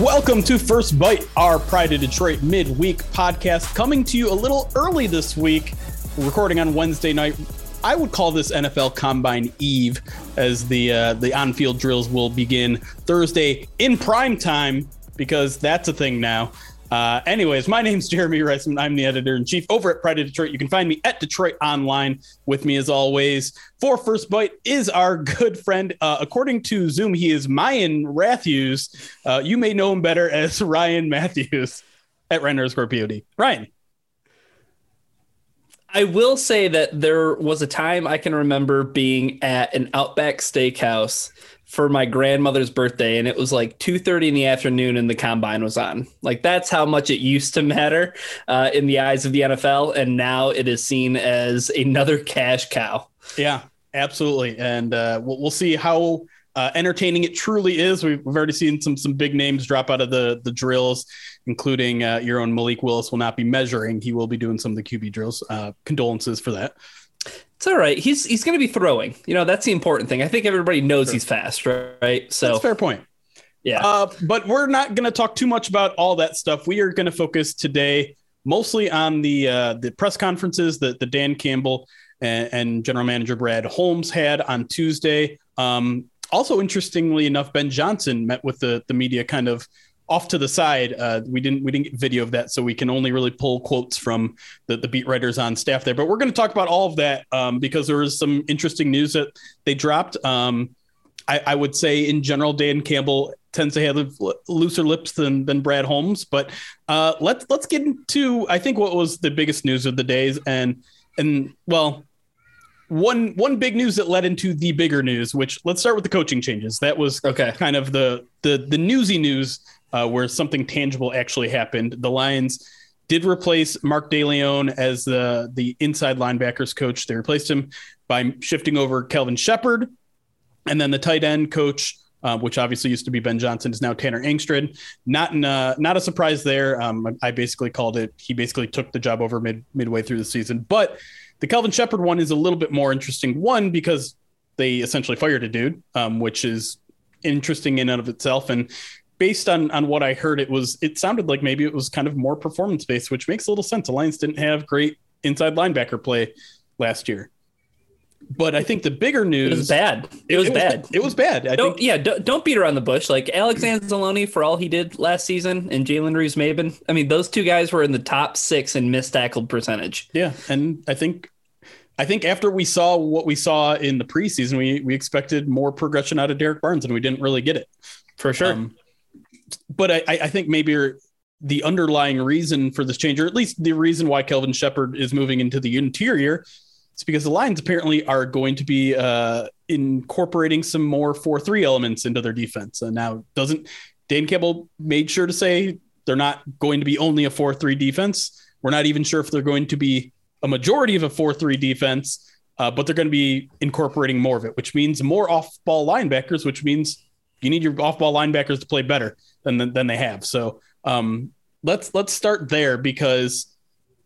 Welcome to First Byte, our Pride of Detroit midweek podcast, coming to you a little early this week. Recording on Wednesday night. I would call this NFL Combine Eve, as the uh, the on-field drills will begin Thursday in prime time because that's a thing now. Uh, anyways, my name's Jeremy Reisman. I'm the editor in chief over at Pride of Detroit. You can find me at DetroitOnLion. With me, as always, for First Byte is our good friend. Uh, according to Zoom, he is Mayan Matthews. Uh, you may know him better as Ryan Matthews at Ryan underscore POD. Ryan. I will say that there was a time I can remember being at an Outback Steakhouse for my grandmother's birthday and it was like 2.30 in the afternoon and the combine was on. Like that's how much it used to matter uh, in the eyes of the nfl and now it is seen as another cash cow. Yeah absolutely and uh, we'll, see how uh, entertaining it truly is. We've, we've, already seen some some big names drop out of the the drills including uh, your own malik willis will not be measuring. He will be doing some of the qb drills. Uh, condolences for that it's all right. He's he's going to be throwing. You know, that's the important thing. I think everybody knows sure. he's fast, right? So that's fair point. Yeah. Uh, but we're not going to talk too much about all that stuff. We are going to focus today mostly on the uh, the press conferences that the Dan Campbell and, and, General Manager Brad Holmes had on Tuesday. Um, also, interestingly enough, Ben Johnson met with the the media kind of off to the side. Uh, we didn't we didn't get video of that, so we can only really pull quotes from the, the beat writers on staff there. But we're going to talk about all of that um, because there was some interesting news that they dropped. Um, I, I, would say in general, Dan Campbell tends to have looser lips than than Brad Holmes. But uh, let's let's get into I think what was the biggest news of the days and and well one one big news that led into the bigger news which let's start with the coaching changes that was okay kind of the the the newsy news uh, where something tangible actually happened. The Lions did replace Mark DeLeone as the the inside linebackers coach. They replaced him by shifting over Kelvin Sheppard, and then the tight end coach. Uh, which obviously used to be Ben Johnson, is now Tanner Engstrand. Not in a, not a surprise there. Um, I basically called it. He basically took the job over mid midway through the season. But the Kelvin Sheppard one is a little bit more interesting. One because they essentially fired a dude, um, which is interesting in and of itself. And based on on what I heard, it was it sounded like maybe it was kind of more performance based, which makes a little sense. The Lions didn't have great inside linebacker play last year. But I think the bigger news it was bad. It, was, it was bad. It was bad. I don't, think. Yeah, don't, don't beat around the bush. Like Alex Anzalone for all he did last season, and Jalen Reeves-Maybin. I mean, those two guys were in the top six in missed tackled percentage. Yeah, and I think I think after we saw what we saw in the preseason, we we expected more progression out of Derrick Barnes, and we didn't really get it. For sure. Um, but I, I think maybe the underlying reason for this change, or at least the reason why Kelvin Sheppard is moving into the interior, is because the Lions apparently are going to be uh, incorporating some more four-three elements into their defense. And now, doesn't Dan Campbell made sure to say they're not going to be only a four-three defense. We're not even sure if they're going to be a majority of a four-three defense. Uh, but they're going to be incorporating more of it, which means more off-ball linebackers, which means you need your off-ball linebackers to play better than than they have. So um, let's let's start there because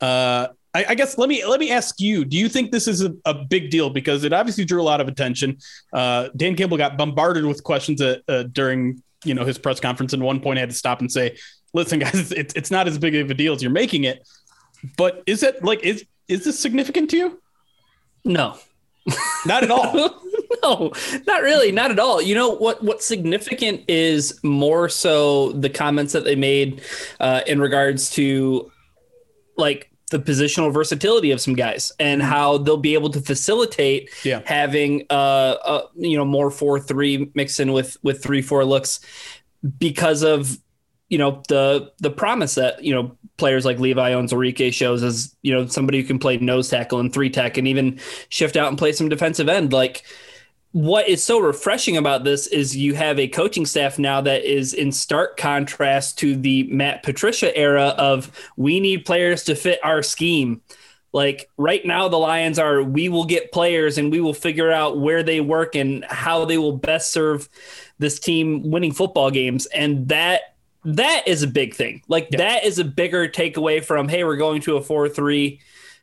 uh, I, I, guess let me let me ask you: Do you think this is a, a big deal? Because it obviously drew a lot of attention. Uh, Dan Campbell got bombarded with questions at, uh, during you know his press conference, and one point I had to stop and say, "Listen, guys, it's it's not as big of a deal as you're making it." But is it like is is this significant to you? No, not at all. no, not really, not at all. You know what? What's significant is more so the comments that they made uh, in regards to like the positional versatility of some guys and mm-hmm. how they'll be able to facilitate yeah. having uh, uh you know more four three mixing with with three four looks because of you know the the promise that you know players like Levi Onwuzurike shows as you know somebody who can play nose tackle and three tech and even shift out and play some defensive end like what is so refreshing about this is you have a coaching staff now that is in stark contrast to the Matt Patricia era of we need players to fit our scheme. Like right now, the Lions are we will get players and we will figure out where they work and how they will best serve this team winning football games. And that that is a big thing. Like yeah. that is a bigger takeaway from hey, we're going to a four three,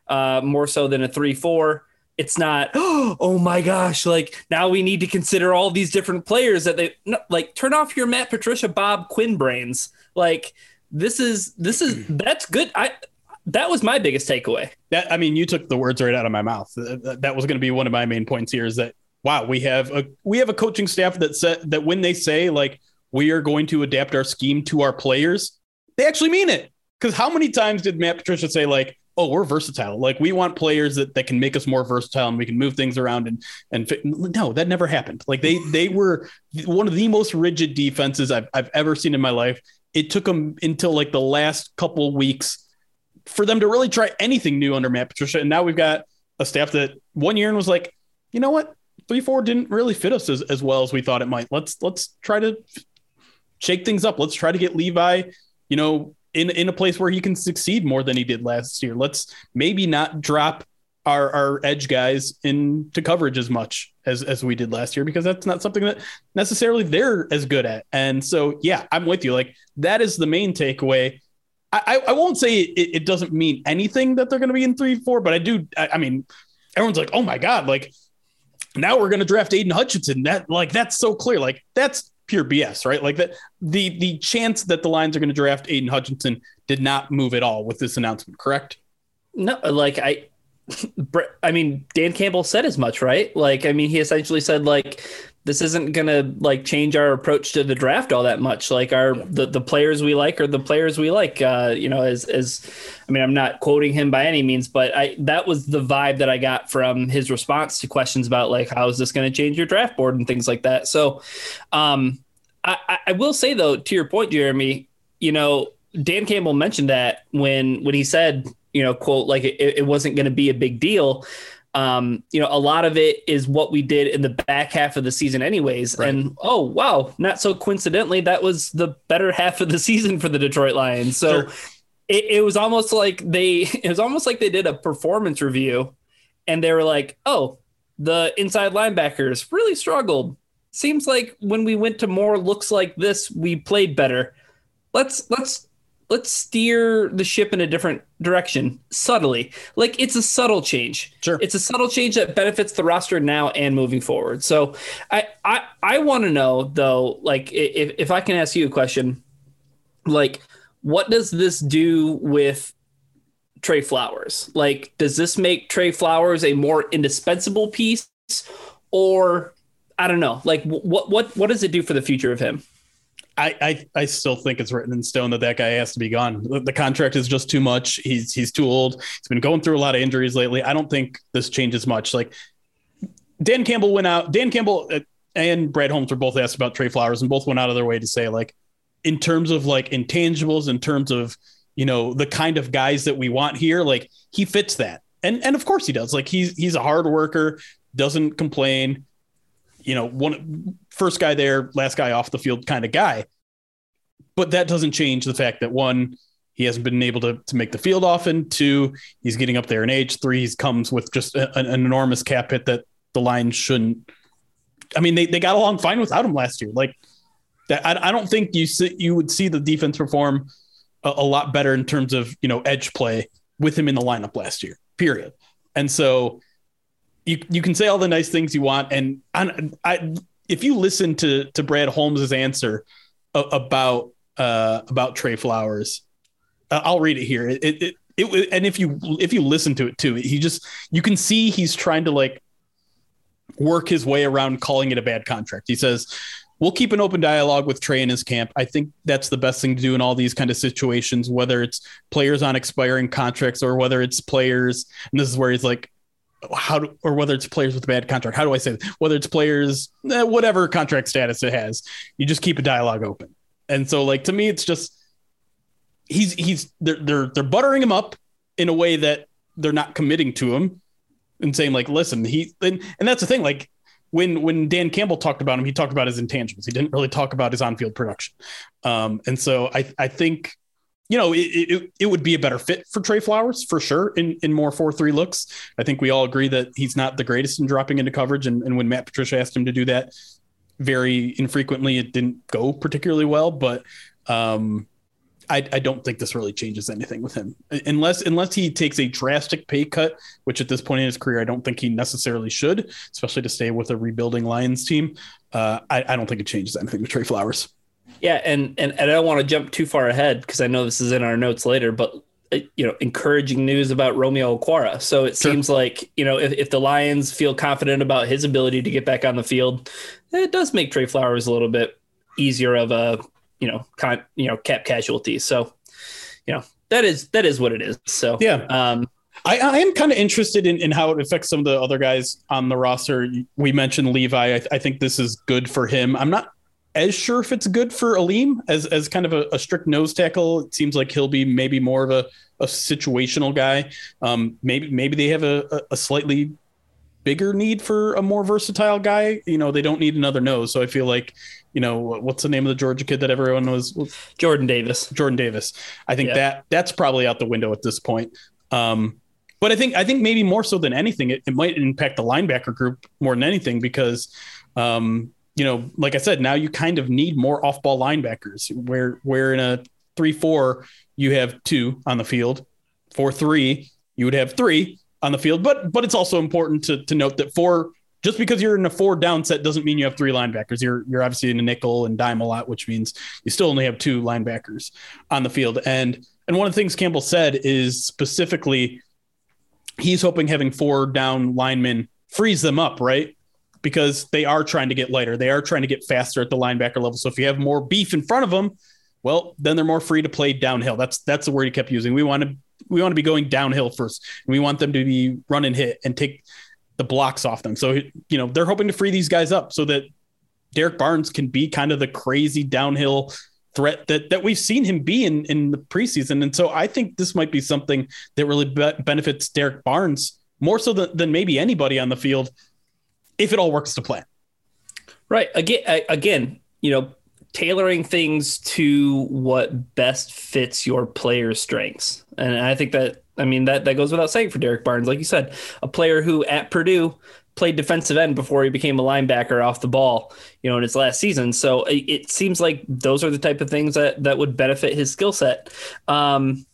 uh, more so than a three four it's not oh my gosh like now we need to consider all these different players that they like turn off your matt patricia bob quinn brains. Like this is this is that's good. I that was my biggest takeaway. That i mean you took the words right out of my mouth. That was going to be one of my main points here is that wow we have a we have a coaching staff that said that when they say like we are going to adapt our scheme to our players they actually mean it. Because how many times did matt patricia say like oh, we're versatile. Like we want players that, that can make us more versatile and we can move things around and and fit. no, that never happened. Like they they were one of the most rigid defenses I've I've ever seen in my life. It took them until like the last couple weeks for them to really try anything new under Matt Patricia. And now we've got a staff that one year and was like, you know what, three four didn't really fit us as, as well as we thought it might. Let's let's try to shake things up. Let's try to get Levi, you know, in in a place where he can succeed more than he did last year. Let's maybe not drop our our edge guys into coverage as much as as we did last year because that's not something that necessarily they're as good at. And so yeah, I'm with you. Like that is the main takeaway. I, I won't say it, it doesn't mean anything that they're going to be in three four, but I do. I, I mean, everyone's like, oh my god, like now we're going to draft Aiden Hutchinson. That like that's so clear. Like that's pure BS, right? Like that the the chance that the Lions are going to draft Aiden Hutchinson did not move at all with this announcement, correct? No, like I I mean, Dan Campbell said as much, right? Like, I mean, he essentially said like this isn't gonna like change our approach to the draft all that much. Like our yeah. the, the players we like are the players we like. Uh, you know, as as I mean, I'm not quoting him by any means, but I that was the vibe that I got from his response to questions about like how is this gonna change your draft board and things like that. So um I, I will say though, to your point, Jeremy, you know, Dan Campbell mentioned that when when he said, you know, quote, like it, it wasn't going to be a big deal. Um, you know, a lot of it is what we did in the back half of the season, anyways. Right. And oh wow, not so coincidentally, that was the better half of the season for the Detroit Lions. So sure. it, it was almost like they it was almost like they did a performance review and they were like, oh, the inside linebackers really struggled seems like when we went to more looks like this, we played better. Let's let's let's steer the ship in a different direction subtly. Like it's a subtle change. Sure. It's a subtle change that benefits the roster now and moving forward. So I I I want to know though, like if if I can ask you a question, like what does this do with Trey Flowers? Like, does this make Trey Flowers a more indispensable piece, or I don't know. Like, what what what does it do for the future of him? I, I, I still think it's written in stone that that guy has to be gone. The, the, contract is just too much. He's he's too old. He's been going through a lot of injuries lately. I don't think this changes much. Like Dan Campbell went out. Dan Campbell uh, and Brad Holmes were both asked about Trey Flowers, and both went out of their way to say like, in terms of like intangibles, in terms of you know the kind of guys that we want here, like he fits that. And and of course he does. Like he's he's a hard worker, doesn't complain you know, one first guy there, last guy off the field kind of guy. But that doesn't change the fact that one, he hasn't been able to, to make the field often. Two, he's getting up there in age. Three, he comes with just a, an, enormous cap hit that the line shouldn't. I mean, they, they got along fine without him last year. Like that, I, I don't think you see, you would see the defense perform a, a lot better in terms of you know edge play with him in the lineup last year. Period. And so you you can say all the nice things you want, and I, I if you listen to to Brad Holmes's answer about uh, about Trey Flowers, uh, I'll read it here. It, it, it it and if you if you listen to it too, he just you can see he's trying to like work his way around calling it a bad contract. He says, "We'll keep an open dialogue with Trey and his camp. I think that's the best thing to do in all these kind of situations, whether it's players on expiring contracts or whether it's players." And this is where he's like, "How do, or whether it's players with a bad contract? How do I say that? Whether it's players, eh, whatever contract status it has, you just keep a dialogue open." And so, like to me, it's just he's he's they're they're they're buttering him up in a way that they're not committing to him and saying like, listen, he and, and that's the thing. Like when when Dan Campbell talked about him, he talked about his intangibles. He didn't really talk about his on-field production. Um, and so I I think you know it, it, it would be a better fit for Trey Flowers for sure in in more four three looks. I think we all agree that he's not the greatest in dropping into coverage, and, and when Matt Patricia asked him to do that very infrequently, it didn't go particularly well. But um, I, I, don't think this really changes anything with him unless unless he takes a drastic pay cut, which at this point in his career I don't think he necessarily should, especially to stay with a rebuilding Lions team. Uh, I, I, don't think it changes anything with Trey Flowers. Yeah, and and, and I don't want to jump too far ahead because I know this is in our notes later, but uh, you know, encouraging news about Romeo Okwara. So it sure. seems like you know if, if the Lions feel confident about his ability to get back on the field, it does make Trey Flowers a little bit easier of a you know, kind you know, cap casualty. So, you know, that is that is what it is. So yeah. Um, I, I am kind of interested in, in how it affects some of the other guys on the roster. We mentioned Levi. I, I think this is good for him. I'm not as sure if it's good for Alim as as kind of a, a, strict nose tackle. It seems like he'll be maybe more of a, a situational guy. Um, maybe maybe they have a, a slightly bigger need for a more versatile guy. You know, they don't need another nose. So I feel like you know what's the name of the Georgia kid that everyone was Jordan Davis. Jordan Davis. I think yeah. that that's probably out the window at this point. Um, but I think I think maybe more so than anything, it, it might impact the linebacker group more than anything because um, you know, like I said, now you kind of need more off-ball linebackers. Where where in a three-four you have two on the field, four-three you would have three on the field. But but it's also important to to note that four just because you're in a four down set doesn't mean you have three linebackers. You're you're obviously in a nickel and dime a lot, which means you still only have two linebackers on the field. And and one of the things Campbell said is specifically he's hoping having four down linemen frees them up, right? Because they are trying to get lighter. They are trying to get faster at the linebacker level. So if you have more beef in front of them, well, then they're more free to play downhill. That's that's the word he kept using. We want to we want to be going downhill first. We want them to be run and hit and take the blocks off them. So, you know, they're hoping to free these guys up so that Derrick Barnes can be kind of the crazy downhill threat that that we've seen him be in in the preseason. And so I think this might be something that really be- benefits Derrick Barnes more so than, than maybe anybody on the field if it all works to plan. Right. Again, again, you know, tailoring things to what best fits your player's strengths. And I think that I mean, that, that goes without saying for Derrick Barnes. Like you said, a player who at Purdue played defensive end before he became a linebacker off the ball, you know, in his last season. So it, it seems like those are the type of things that, that would benefit his skill set. Um,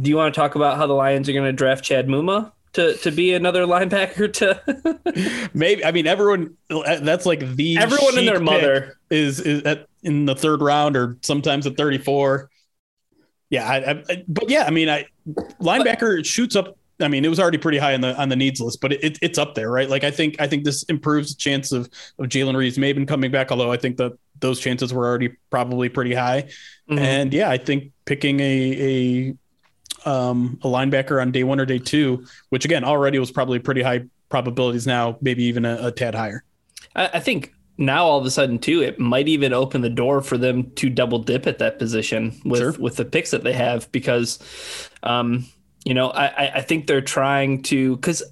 do you want to talk about how the Lions are going to draft Chad Muma? To, to be another linebacker to maybe I mean everyone that's like the everyone and their mother is is at, in the third round or sometimes at 34 yeah, I, I, but yeah, I mean, I linebacker but, shoots up. I mean, it was already pretty high on the on the needs list, but it, it's up there, right? Like, I think I think this improves the chance of of Jalen Reeves maybe coming back. Although I think that those chances were already probably pretty high. Mm-hmm. And yeah, I think picking a a um, a linebacker on day one or day two, which again already was probably pretty high probabilities. Now maybe even a, a tad higher. I, I think now all of a sudden too, it might even open the door for them to double dip at that position with sure. with the picks that they have because, um, you know, I I think they're trying to because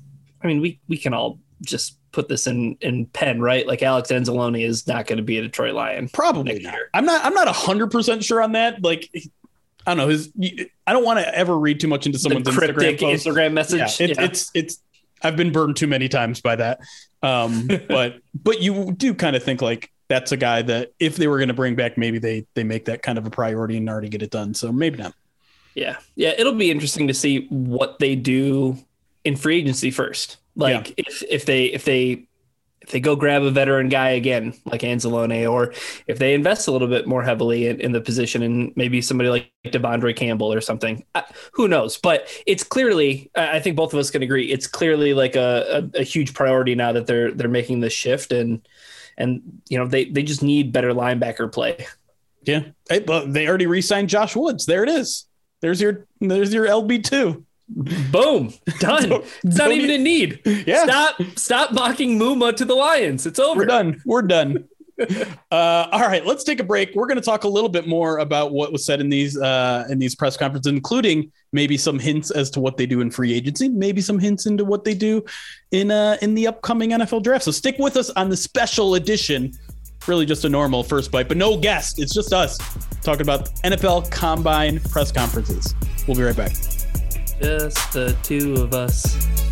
I mean we we can all just put this in in pen right like Alex Anzalone is not going to be a Detroit Lion probably not. Year. I'm not I'm not hundred percent sure on that like. I don't know. His, I don't want to ever read too much into someone's Instagram, post. Instagram message. Yeah, it, yeah. It's it's I've been burned too many times by that. Um, but but you do kind of think like that's a guy that if they were going to bring back, maybe they they make that kind of a priority and already get it done. So maybe not. Yeah. Yeah. It'll be interesting to see what they do in free agency first. Like yeah. if, if they, if they, if they go grab a veteran guy again, like Anzalone, or if they invest a little bit more heavily in, in the position and maybe somebody like De'Vondre Campbell or something, who knows? But it's clearly, I think both of us can agree, it's clearly like a, a, a huge priority now that they're they're making this shift and and you know they they just need better linebacker play. Yeah, hey, well, they already re-signed Josh Woods. There it is. There's your there's your LB two. Boom, done. don't, it's not even need, a need. Yeah, stop stop mocking Muma to the Lions. It's over. We're done. We're done. uh, all right, let's take a break. We're going to talk a little bit more about what was said in these uh, in these press conferences, including maybe some hints as to what they do in free agency, maybe some hints into what they do in uh, in the upcoming NFL draft. So stick with us on the special edition. Really, just a normal first byte, but no guest. It's just us talking about NFL Combine press conferences. We'll be right back. Just the two of us.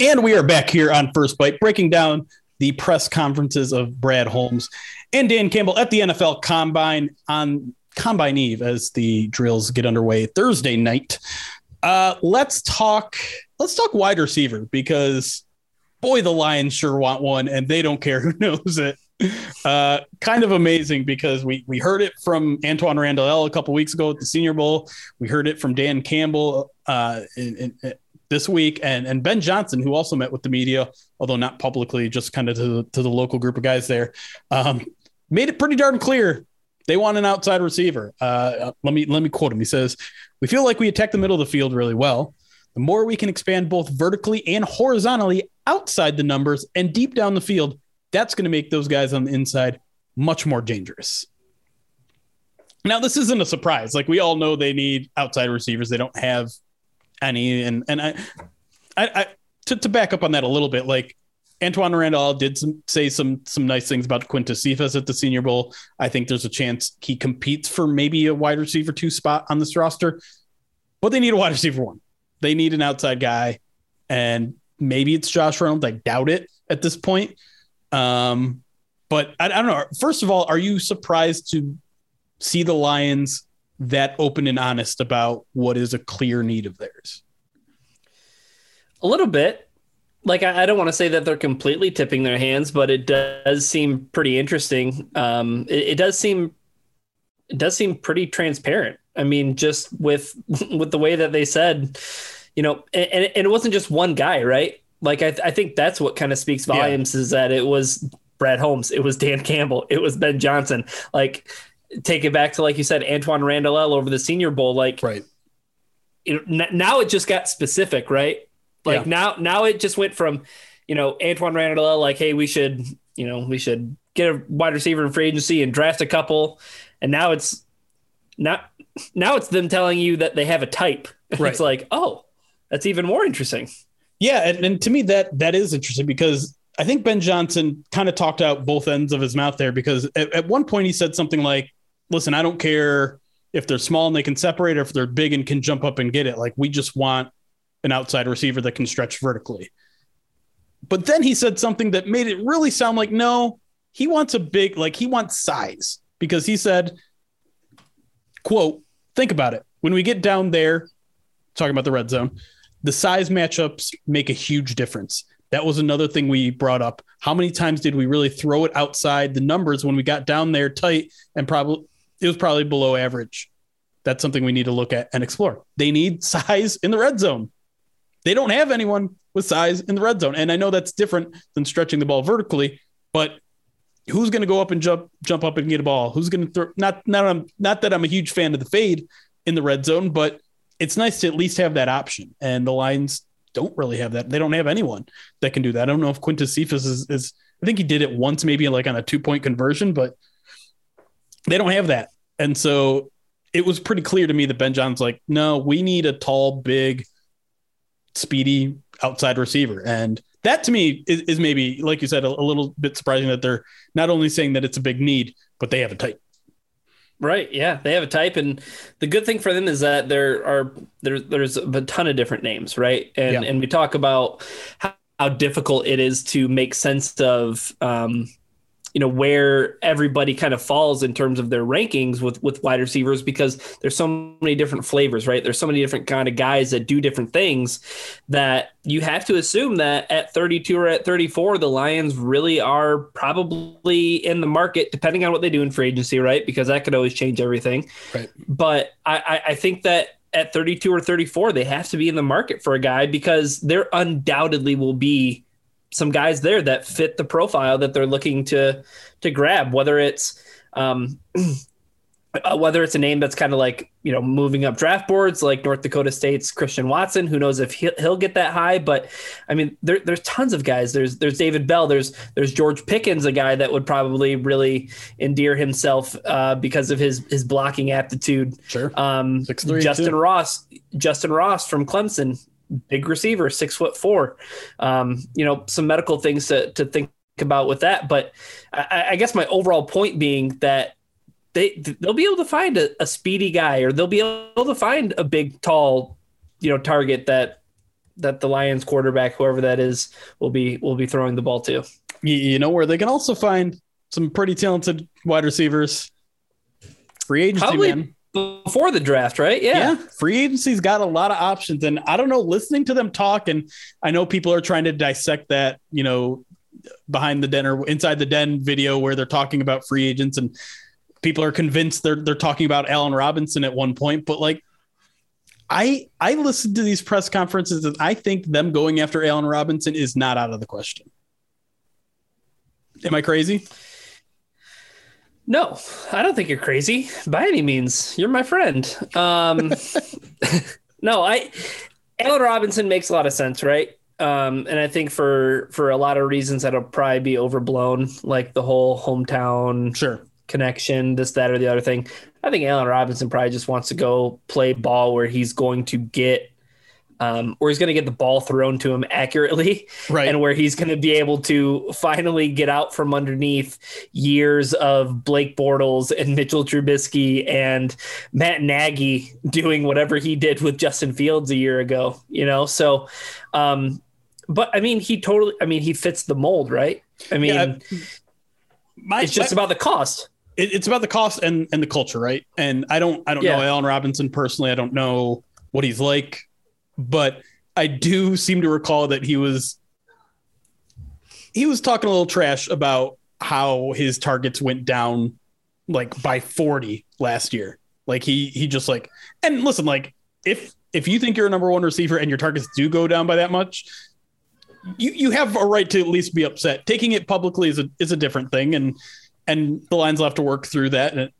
And we are back here on First Byte, breaking down the press conferences of Brad Holmes and Dan Campbell at the NFL Combine on Combine Eve as the drills get underway Thursday night. Uh, let's talk. Let's talk wide receiver because, boy, the Lions sure want one, and they don't care who knows it. Uh, kind of amazing because we we heard it from Antwaan Randle a couple weeks ago at the Senior Bowl. We heard it from Dan Campbell uh, in, in, this week, and and Ben Johnson, who also met with the media, although not publicly, just kind of to the, to the local group of guys there, um, made it pretty darn clear they want an outside receiver. Uh, let me let me quote him. He says, "We feel like we attack the middle of the field really well. The more we can expand both vertically and horizontally outside the numbers and deep down the field, that's going to make those guys on the inside much more dangerous." Now, this isn't a surprise. Like we all know they need outside receivers. They don't have any. And and I, I, I to, to back up on that a little bit, like Antwaan Randle did some, say some some nice things about Quintez Cephus at the Senior Bowl. I think there's a chance he competes for maybe a wide receiver two spot on this roster, but they need a wide receiver one. They need an outside guy, and maybe it's Josh Reynolds. I doubt it at this point. Um, but I, I don't know. First of all, are you surprised to see the Lions that open and honest about what is a clear need of theirs? A little bit. Like I, I don't want to say that they're completely tipping their hands, but it does seem pretty interesting. Um, it, it does seem it does seem pretty transparent. I mean, just with with the way that they said, you know, and, and it wasn't just one guy, right? Like I, I think that's what kind of speaks volumes yeah. is that it was Brad Holmes, it was Dan Campbell, it was Ben Johnson. Like take it back to like you said, Antwaan Randle over the Senior Bowl. Like, right. You know, now it just got specific, right? Like yeah. now, now it just went from, you know, Antwaan Randle, like, hey, we should, you know, we should get a wide receiver in free agency and draft a couple, and now it's not. Now it's them telling you that they have a type. Right. It's like, oh, that's even more interesting. Yeah, and, and to me that that is interesting because I think Ben Johnson kind of talked out both ends of his mouth there because at, at, one point he said something like, listen, I don't care if they're small and they can separate or if they're big and can jump up and get it. Like we just want an outside receiver that can stretch vertically. But then he said something that made it really sound like no, he wants a big, like he wants size because he said, quote, think about it. When we get down there, talking about the red zone, the size matchups make a huge difference. That was another thing we brought up. How many times did we really throw it outside the numbers when we got down there tight and probably it was probably below average? That's something we need to look at and explore. They need size in the red zone. They don't have anyone with size in the red zone. And I know that's different than stretching the ball vertically, but who's going to go up and jump jump up and get a ball? Who's going to throw not not um, not that I'm a huge fan of the fade in the red zone, but it's nice to at least have that option. And the Lions don't really have that. They don't have anyone that can do that. I don't know if Quintez Cephus is, is I think he did it once, maybe like on a two point conversion, but they don't have that. And so it was pretty clear to me that Ben John's like, no, we need a tall, big, speedy outside receiver. And that to me is, is maybe, like you said, a, a, little bit surprising that they're not only saying that it's a big need, but they have a type. Right. Yeah, they have a type, and the good thing for them is that there are there, there's a ton of different names, right? And yeah. and we talk about how, how difficult it is to make sense of um, you know where everybody kind of falls in terms of their rankings with with wide receivers because there's so many different flavors right? There's so many different kind of guys that do different things that you have to assume that at 32 or at 34 the lions really are probably in the market depending on what they do in free agency right? Because that could always change everything. Right. But i i think that at 32 or 34 they have to be in the market for a guy because there undoubtedly will be some guys there that fit the profile that they're looking to to grab. Whether it's um, uh, whether it's a name that's kind of like you know moving up draft boards, like North Dakota State's Christian Watson. Who knows if he'll, he'll get that high? But I mean, there, there's tons of guys. There's there's David Bell. There's there's George Pickens, a guy that would probably really endear himself uh, because of his his blocking aptitude. Sure. Um, Justyn too. Ross, Justyn Ross from Clemson big receiver, six foot four. Um, you know, some medical things to, to think about with that. But I, I, guess my overall point being that they they'll be able to find a, a, speedy guy, or they'll be able to find a big, tall, you know, target that that the Lions quarterback, whoever that is, will be will be throwing the ball to. You know where they can also find some pretty talented wide receivers. Free agency, Probably, man before the draft, right? Yeah. yeah. Free agency's got a lot of options. And I don't know, listening to them talk, and I know people are trying to dissect that, you know, behind the den or inside the den video where they're talking about free agents and people are convinced they're they're talking about Allen Robinson at one point, but like I I listened to these press conferences and I think them going after Allen Robinson is not out of the question. Am I crazy? No, I don't think you're crazy by any means. You're my friend. Um, no, I Allen Robinson makes a lot of sense, right? Um, and I think for for a lot of reasons that'll probably be overblown, like the whole hometown sure connection, this, that, or the other thing. I think Allen Robinson probably just wants to go play ball where he's going to get um, where he's going to get the ball thrown to him accurately, right. and where he's going to be able to finally get out from underneath years of Blake Bortles and Mitchell Trubisky and Matt Nagy doing whatever he did with Justin Fields a year ago. You know, so, um, but I mean, he totally. I mean, he fits the mold, right? I mean, yeah, my, it's just my, about the cost. it's about the cost and and the culture, right? And I don't I don't yeah. know Allen Robinson personally. I don't know what he's like but I do seem to recall that he was he was talking a little trash about how his targets went down like by 40 last year. Like he he just like and listen, like if if you think you're a number one receiver and your targets do go down by that much, you you have a right to at least be upset. Taking it publicly is a is a different thing, and and the Lions will have to work through that.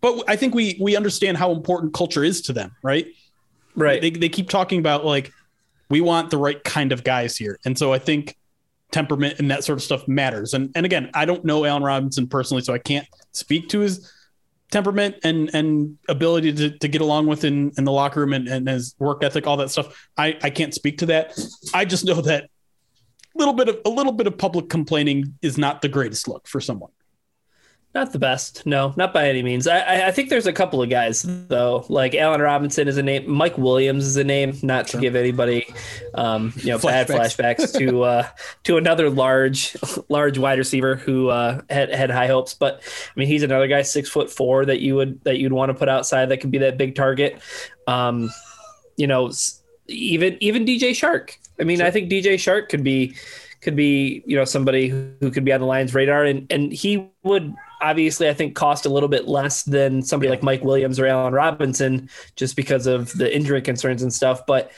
But I think we we understand how important culture is to them, right? Right. They, they keep talking about like, we want the right kind of guys here. And so I think temperament and that sort of stuff matters. And and again, I don't know Allen Robinson personally, so I can't speak to his temperament and and ability to, to get along with in, in the locker room and, and his work ethic, all that stuff. I, I can't speak to that. I just know that a little bit of a little bit of public complaining is not the greatest look for someone. Not the best. No, not by any means. I, I think there's a couple of guys though, like Allen Robinson is a name. Mike Williams is a name. Not to give anybody, um, you know, bad flashbacks to uh, to another large, large wide receiver who uh, had had high hopes. But I mean, he's another guy, six foot four that you would that you'd want to put outside that could be that big target. Um, you know, even even DJ Chark. I mean, sure. I think DJ Chark could be could be you know somebody who could be on the Lions' radar, and and he would obviously I think cost a little bit less than somebody like Mike Williams or Allen Robinson just because of the injury concerns and stuff. But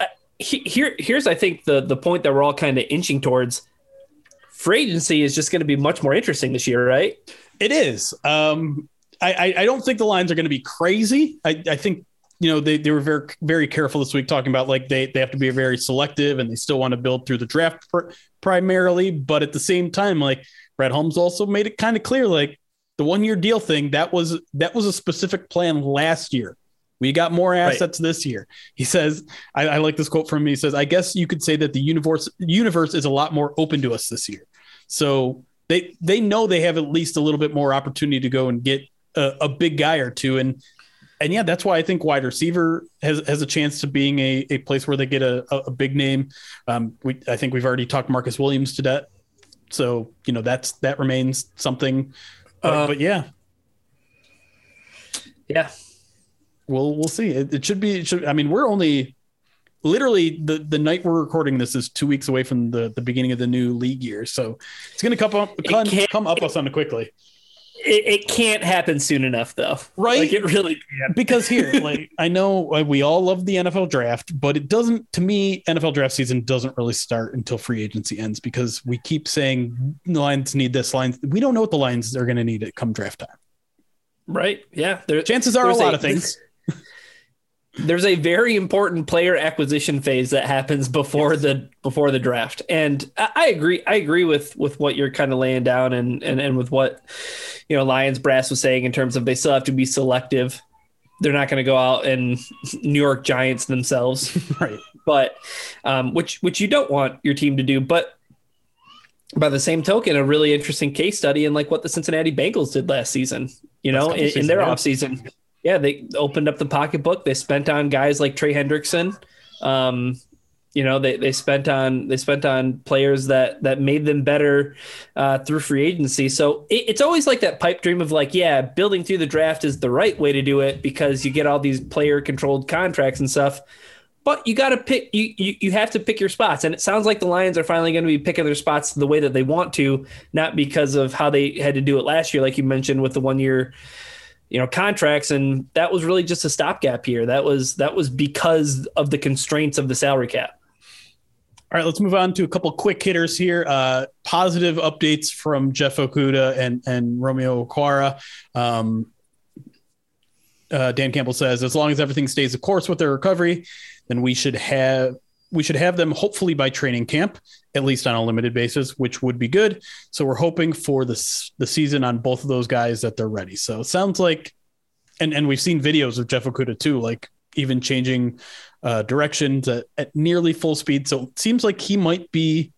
uh, here here's I think the the point that we're all kind of inching towards. Free agency is just going to be much more interesting this year, right? It is. Um, I, I don't think the lines are going to be crazy. I, I think you know they, they were very very careful this week talking about like they, they have to be very selective and they still want to build through the draft pr- primarily but at the same time like Brad Holmes also made it kind of clear like the one year deal thing that was that was a specific plan last year we got more assets right. this year. He says, I, I, like this quote from him. He says, I guess you could say that the universe universe is a lot more open to us this year. So they they know they have at least a little bit more opportunity to go and get a, a big guy or two. And and yeah, that's why I think wide receiver has has a chance to being a, a place where they get a, a big name. Um, we I think we've already talked Marcus Williams to death, so you know that's that remains something. Uh, uh, but yeah, yeah, we'll we'll see. It, it should be. It should, I mean, we're only literally the the night we're recording this is two weeks away from the the beginning of the new league year, so it's going to come up come, come up us on it quickly it, it, can't happen soon enough though. Right? Like it really can because here like i know we all love the nfl draft but it doesn't to me nfl draft season doesn't really start until free agency ends because we keep saying the lions need this lines we don't know what the lines are going to need it come draft time. Right yeah there, chances are a lot a, of things there's a very important player acquisition phase that happens before yes. the before the draft. And I, agree i agree with with what you're kind of laying down and and, and with what you know lions brass was saying in terms of they still have to be selective. They're not going to go out and new york giants themselves. Right. But um, which which you don't want your team to do. But by the same token a really interesting case study in like what the cincinnati bengals did last season you know in, in, their yeah. offseason yeah, they opened up the pocketbook. They spent on guys like Trey Hendrickson. Um, you know, they, they spent on they spent on players that that made them better uh, through free agency. So it, it's always like that pipe dream of like, yeah, building through the draft is the right way to do it because you get all these player controlled contracts and stuff. But you got to pick you, you you have to pick your spots, and it sounds like the Lions are finally going to be picking their spots the way that they want to, not because of how they had to do it last year, like you mentioned with the one year you know contracts and that was really just a stopgap here. That was that was because of the constraints of the salary cap. All right let's move on to a couple quick hitters here. Uh, positive updates from jeff okudah and and romeo okwara. Um, uh, dan campbell says as long as everything stays the course with their recovery then we should have we should have them hopefully by training camp, at least on a limited basis, which would be good. So we're hoping for this the season on both of those guys that they're ready. So it sounds like, and and we've seen videos of Jeff Okudah too, like even changing uh, directions at, at nearly full speed. So it seems like he might be,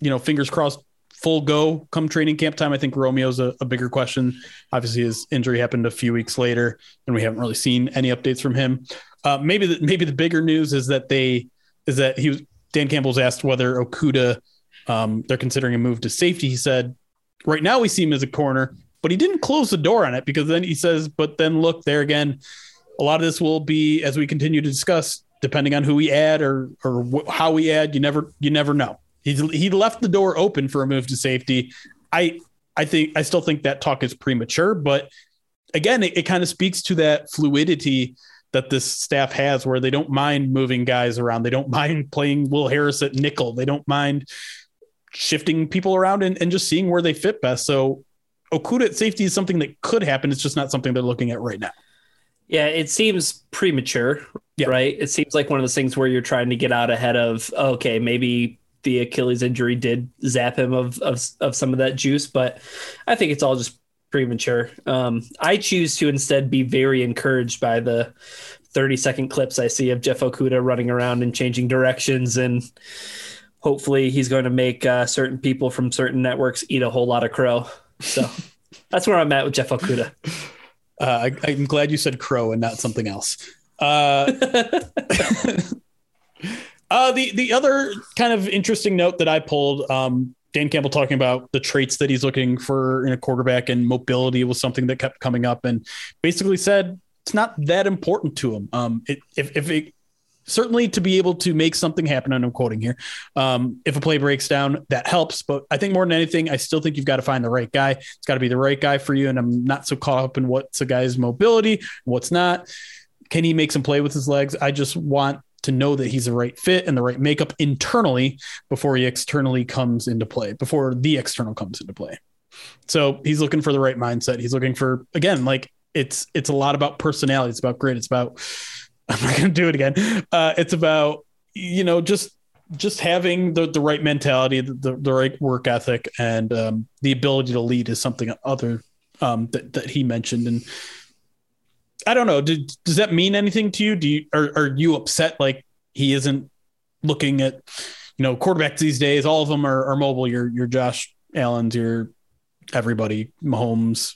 you know, fingers crossed, full go come training camp time. I think Romeo's a, a bigger question. Obviously, his injury happened a few weeks later, and we haven't really seen any updates from him. Uh, maybe the, maybe the bigger news is that they is that he was Dan Campbell's asked whether Okudah, um, they're considering a move to safety. He said, right now we see him as a corner, but he didn't close the door on it because then he says, but then look there again. A lot of this will be as we continue to discuss, depending on who we add or or wh- how we add. You never you never know. He's he left the door open for a move to safety. I I think I still think that talk is premature, but again, it, it kind of speaks to that fluidity that this staff has where they don't mind moving guys around. They don't mind playing Will Harris at nickel. They don't mind shifting people around and, and just seeing where they fit best. So Okudah at safety is something that could happen. It's just not something they're looking at right now. Yeah, it seems premature, yeah. right? It seems like one of those things where you're trying to get out ahead of, okay, maybe the Achilles injury did zap him of, of, of some of that juice, but I think it's all just premature. Um, I choose to instead be very encouraged by the 30 second clips I see of Jeff Okudah running around and changing directions. And hopefully he's going to make uh, certain people from certain networks eat a whole lot of crow. So That's where I'm at with Jeff Okudah. Uh, I, I'm glad you said crow and not something else. Uh, uh, the the other kind of interesting note that I pulled, um, Dan Campbell talking about the traits that he's looking for in a quarterback, and mobility was something that kept coming up, and basically said it's not that important to him. Um, it, if if it certainly to be able to make something happen, and I'm quoting here, um, if a play breaks down, that helps. But I think more than anything, I still think you've got to find the right guy. It's got to be the right guy for you. And I'm not so caught up in what's a guy's mobility, what's not. Can he make some play with his legs? I just want to know that he's the right fit and the right makeup internally before he externally comes into play, before the external comes into play. So he's looking for the right mindset. He's looking for again, like it's it's a lot about personality. It's about grit. It's about I'm not going to do it again. Uh, it's about you know just just having the the right mentality, the, the, right work ethic, and um, the ability to lead is something other um, that that he mentioned. And I don't know. Did, does that mean anything to you? Do you are, are you upset like he isn't looking at you know quarterbacks these days? All of them are, are mobile. Your your Josh Allen's, your everybody, Mahomes,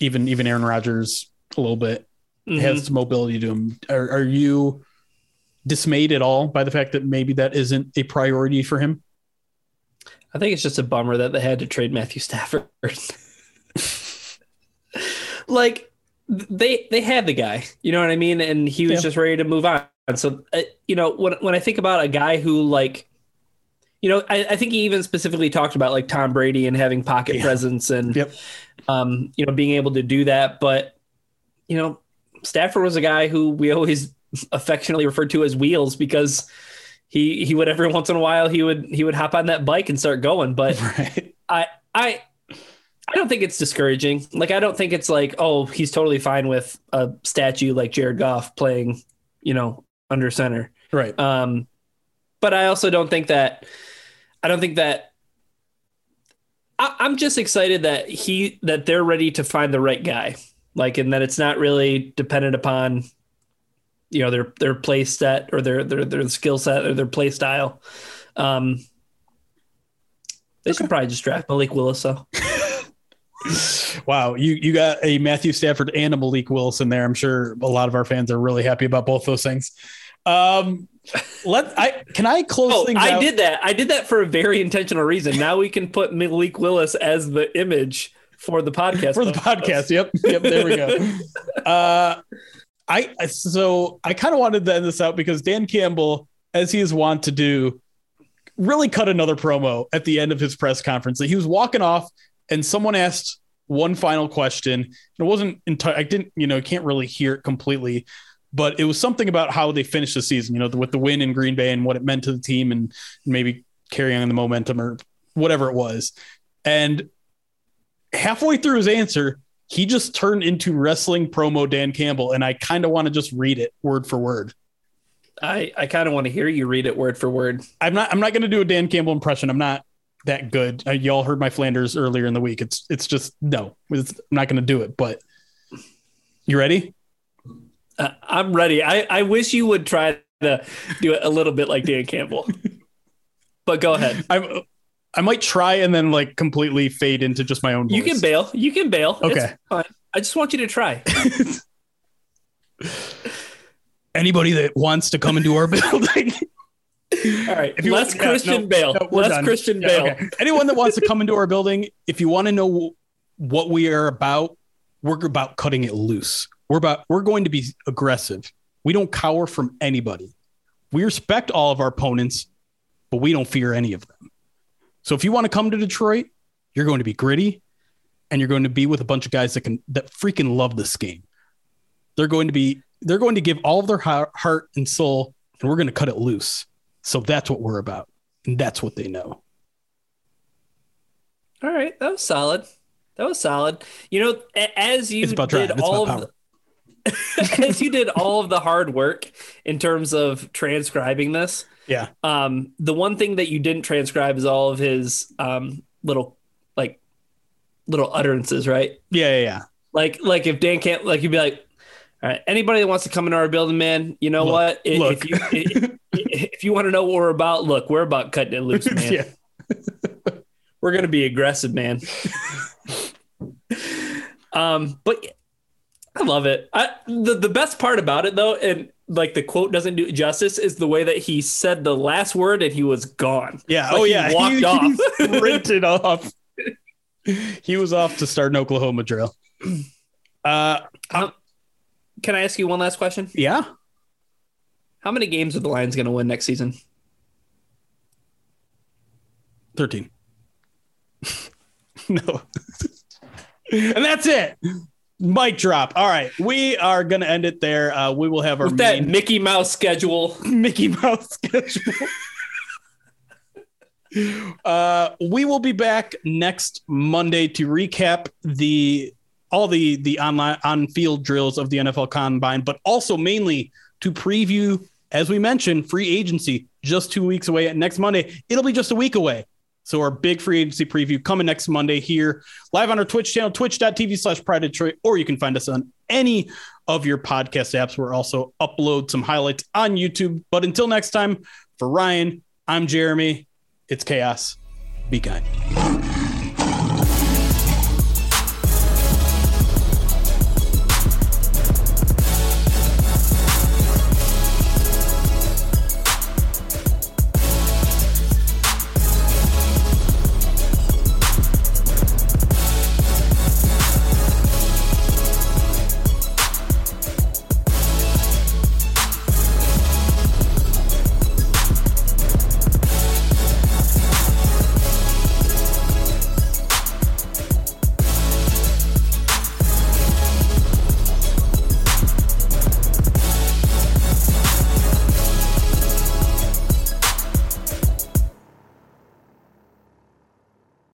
even even Aaron Rodgers a little bit Mhm. has some mobility to him. Are, are you dismayed at all by the fact that maybe that isn't a priority for him? I think it's just a bummer that they had to trade Matthew Stafford. like they they had the guy, you know what I mean, and he was Yeah. just ready to move on. So uh, you know when when I think about a guy who like, you know, I, I think he even specifically talked about like Tom Brady and having pocket Yeah. presence and Yep. um, you know, being able to do that. But you know, Stafford was a guy who we always affectionately referred to as Wheels because he he would every once in a while he would he would hop on that bike and start going. But Right. I I I don't think it's discouraging. Like I don't think it's like oh he's totally fine with a statue like Jared Goff playing you know under center. Right. Um, but I also don't think that I don't think that I, I'm just excited that he that they're ready to find the right guy, like, and that it's not really dependent upon you know their their play set or their their their skill set or their play style. Um, they should probably just draft Malik Willis. though. Wow, you you got a Matthew Stafford and a Malik Wilson there. I'm sure a lot of our fans are really happy about both those things. Um, let I can I close Oh, things I out? did that. I did that for a very intentional reason. Now we can put Malik Willis as the image for the podcast. for the podcast. Yep, yep. There we go. Uh, I I- so I kind of wanted to end this out because Dan Campbell, as he is wont to do, really cut another promo at the end of his press conference. That he was walking off, and someone asked one final question. It wasn't entire. I didn't, you know, can't really hear it completely, but it was something about how they finished the season. You know, with the win in Green Bay and what it meant to the team, and maybe carrying on the momentum or whatever it was. And halfway through his answer, he just turned into wrestling promo Dan Campbell, and I kind of want to just read it word for word. I, I kind of want to hear you read it word for word. I'm not. I'm not going to do a Dan Campbell impression. I'm not that good. Uh, y'all heard my Flanders earlier in the week. It's it's just no. It's, I'm not going to do it. But you ready? Uh, I'm ready. I, I wish you would try to do it a little bit like Dan Campbell. but go ahead. I I might try and then like completely fade into just my own. Voice. You can bail. You can bail. It's Okay. fine. I just want you to try. Anybody that wants to come into our building. All right. If you Less want- yeah, Christian no, Bale. no, Less done. Christian Yeah, Bale. okay. Anyone that wants to come into our building, if you want to know what we are about, we're about cutting it loose. We're about we're going to be aggressive. We don't cower from anybody. We respect all of our opponents, but we don't fear any of them. So if you want to come to Detroit, you're going to be gritty and you're going to be with a bunch of guys that can that freaking love this game. They're going to be they're going to give all of their heart heart and soul and we're going to cut it loose. So that's what we're about. And that's what they know. All right. That was solid. That was solid. You know, as you It's about drive. did all of the, as you did all of the hard work in terms of transcribing this, Yeah. um, the one thing that you didn't transcribe is all of his um, little like little utterances, right? Yeah, yeah, yeah. Like like if Dan can't like you'd be like, all right, anybody that wants to come into our building, man, you know Look, what? I- look. If you if, you want to know what we're about, look, we're about cutting it loose, man. yeah. We're gonna be aggressive, man. Um, but I love it. I, the the best part about it though, and like the quote doesn't do it justice, is the way that he said the last word and he was gone. Yeah. Like, oh, he yeah. walked he, off. He sprinted off. He was off to start an Oklahoma drill. Uh, Can I ask you one last question? yeah. How many games are the Lions going to win next season? 13. no. and that's it. Mic drop. All right. We are going to end it there. Uh, we will have our With that main Mickey Mouse schedule. Mickey Mouse schedule. uh, we will be back next Monday to recap the all the the online on field drills of the NFL Combine, but also mainly to preview, as we mentioned, free agency just two weeks away. Next Monday, it'll be just a week away. So our big free agency preview coming next Monday here, live on our Twitch channel, twitch.tv slash Pride Detroit, or you can find us on any of your podcast apps. We're also upload some highlights on YouTube. But until next time, for Ryan, I'm Jeremy. It's chaos. Be kind.